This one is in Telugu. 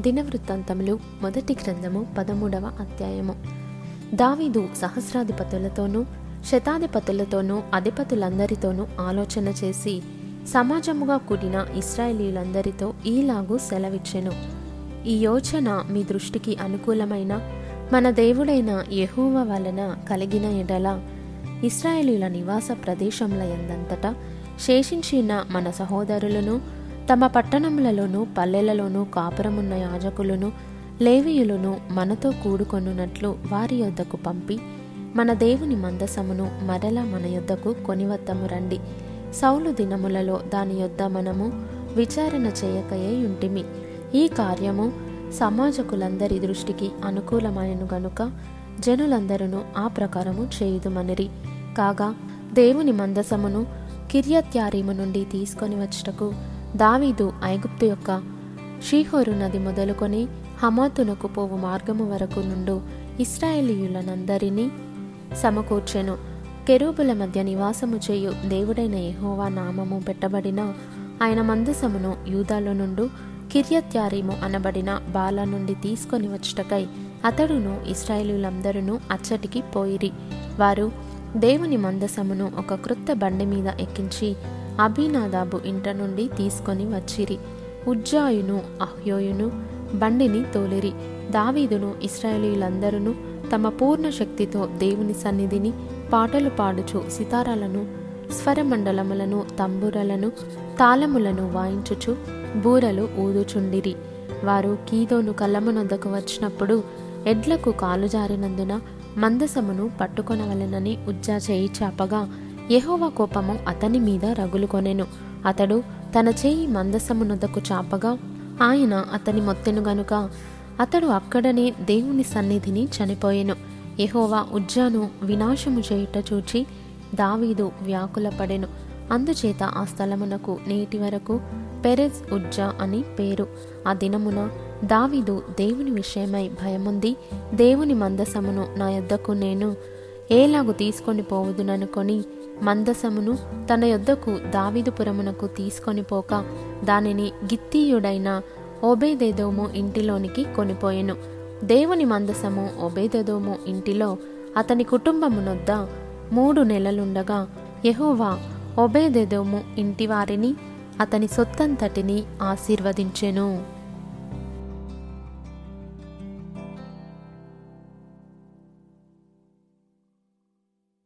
దినవృత్తాంతములు మొదటి గ్రంథము పదమూడవ అధ్యాయము. దావీదు సహస్రాధిపతులతోనూ శతాధిపతులతోనూ అధిపతులందరితోనూ ఆలోచన చేసి సమాజముగా కూడిన ఇస్రాయేలీలందరితో ఈలాగు సెలవిచ్చెను. ఈ యోచన మీ దృష్టికి అనుకూలమైన మన దేవుడైన యహూవ వలన కలిగిన ఎడల ఇస్రాయేలీల నివాస ప్రదేశంల ఎందంతటా శేషించిన మన సహోదరులను తమ పట్టణములలోనూ పల్లెలలోనూ కాపురమున్న యాజకులను లేవీయులను మనతో కూడుకొనున్నట్లు వారి యొద్దకు పంపి మన దేవుని మందసమును మరలా మన యొద్దకు కొనివద్దము రండి. సౌలు దినములలో దాని యొద్ద మనము విచారణ చేయకయే ఉంటిమి ఈ కార్యము సమాజకులందరి దృష్టికి అనుకూలమైన గనుక జనులందరూ ఆ ప్రకారము చేయుదుమనిరి. కాగా దేవుని మందసమును కిర్యత్యారీము నుండి తీసుకొని వచ్చటకు దావీదు ఐగుప్తు యొక్క షీహోరు నది మొదలుకొని హమాతునకు పోవు మార్గము వరకు నుండు ఇస్రాయేలీయులనందరినీ సమకూర్చెను. కెరూబుల మధ్య నివాసము చేయు దేవుడైన యహోవా నామము పెట్టబడిన ఆయన మందసమును యూదాలో నుండు కిర్యత్యారీము అనబడిన బాల నుండి తీసుకొని వచ్చటకై అతడును ఇస్రాయేలులందరూ అచ్చటికి పోయిరి. వారు దేవుని మందసమును ఒక క్రొత్త బండి మీద ఎక్కించి అభినాదాబు ఇంట నుండి తీసుకొని వచ్చిరి. ఉజ్జాయును అహ్యోయును బండిని తోలిరి. దావీదును ఇస్రాయేలీలందరూ తమ పూర్ణ శక్తితో దేవుని సన్నిధిని పాటలు పాడుచు సితారాలను స్వరమండలములను తంబురలను తాళములను వాయించుచు బూరలు ఊదుచుండిరి. వారు కీదోను కళ్ళమునొద్దకు వచ్చినప్పుడు ఎడ్లకు కాలు జారినందున మందసమును పట్టుకొనవలెనని ఉజ్జా చేయి చాపగా యెహోవా కోపము అతని మీద రగులుకొనెను. అతడు తన చేయి మందసమునొద్దకు చాపగా ఆయన అతని మొత్తెను గనుక. అతడు అక్కడనే దేవుని సన్నిధిని చనిపోయెను. యహోవా ఉజ్జాను వినాశము చేయుట చూచి దావీదు వ్యాకులపడెను. అందుచేత ఆ స్థలమునకు నేటి వరకు పెరెజ్ ఉజ్జా అని పేరు. ఆ దినమున దావీదు దేవుని విషయమై భయముంది దేవుని మందసమును నా యొద్దకు నేను ఏలాగు తీసుకొని పోవుదుననుకొని మందసమును తన యొద్దకు దావీదుపురమునకు తీసుకొని పోక దానిని గిత్తీయుడైన ఓబేదేదోము ఇంటిలోనికి కొనిపోయెను. దేవుని మందసము ఒబేదేదోము ఇంటిలో అతని కుటుంబమునొద్ద మూడు నెలలుండగా యహోవా ఒబేదెదోము ఇంటివారిని అతని సొత్తంతటిని ఆశీర్వదించెను.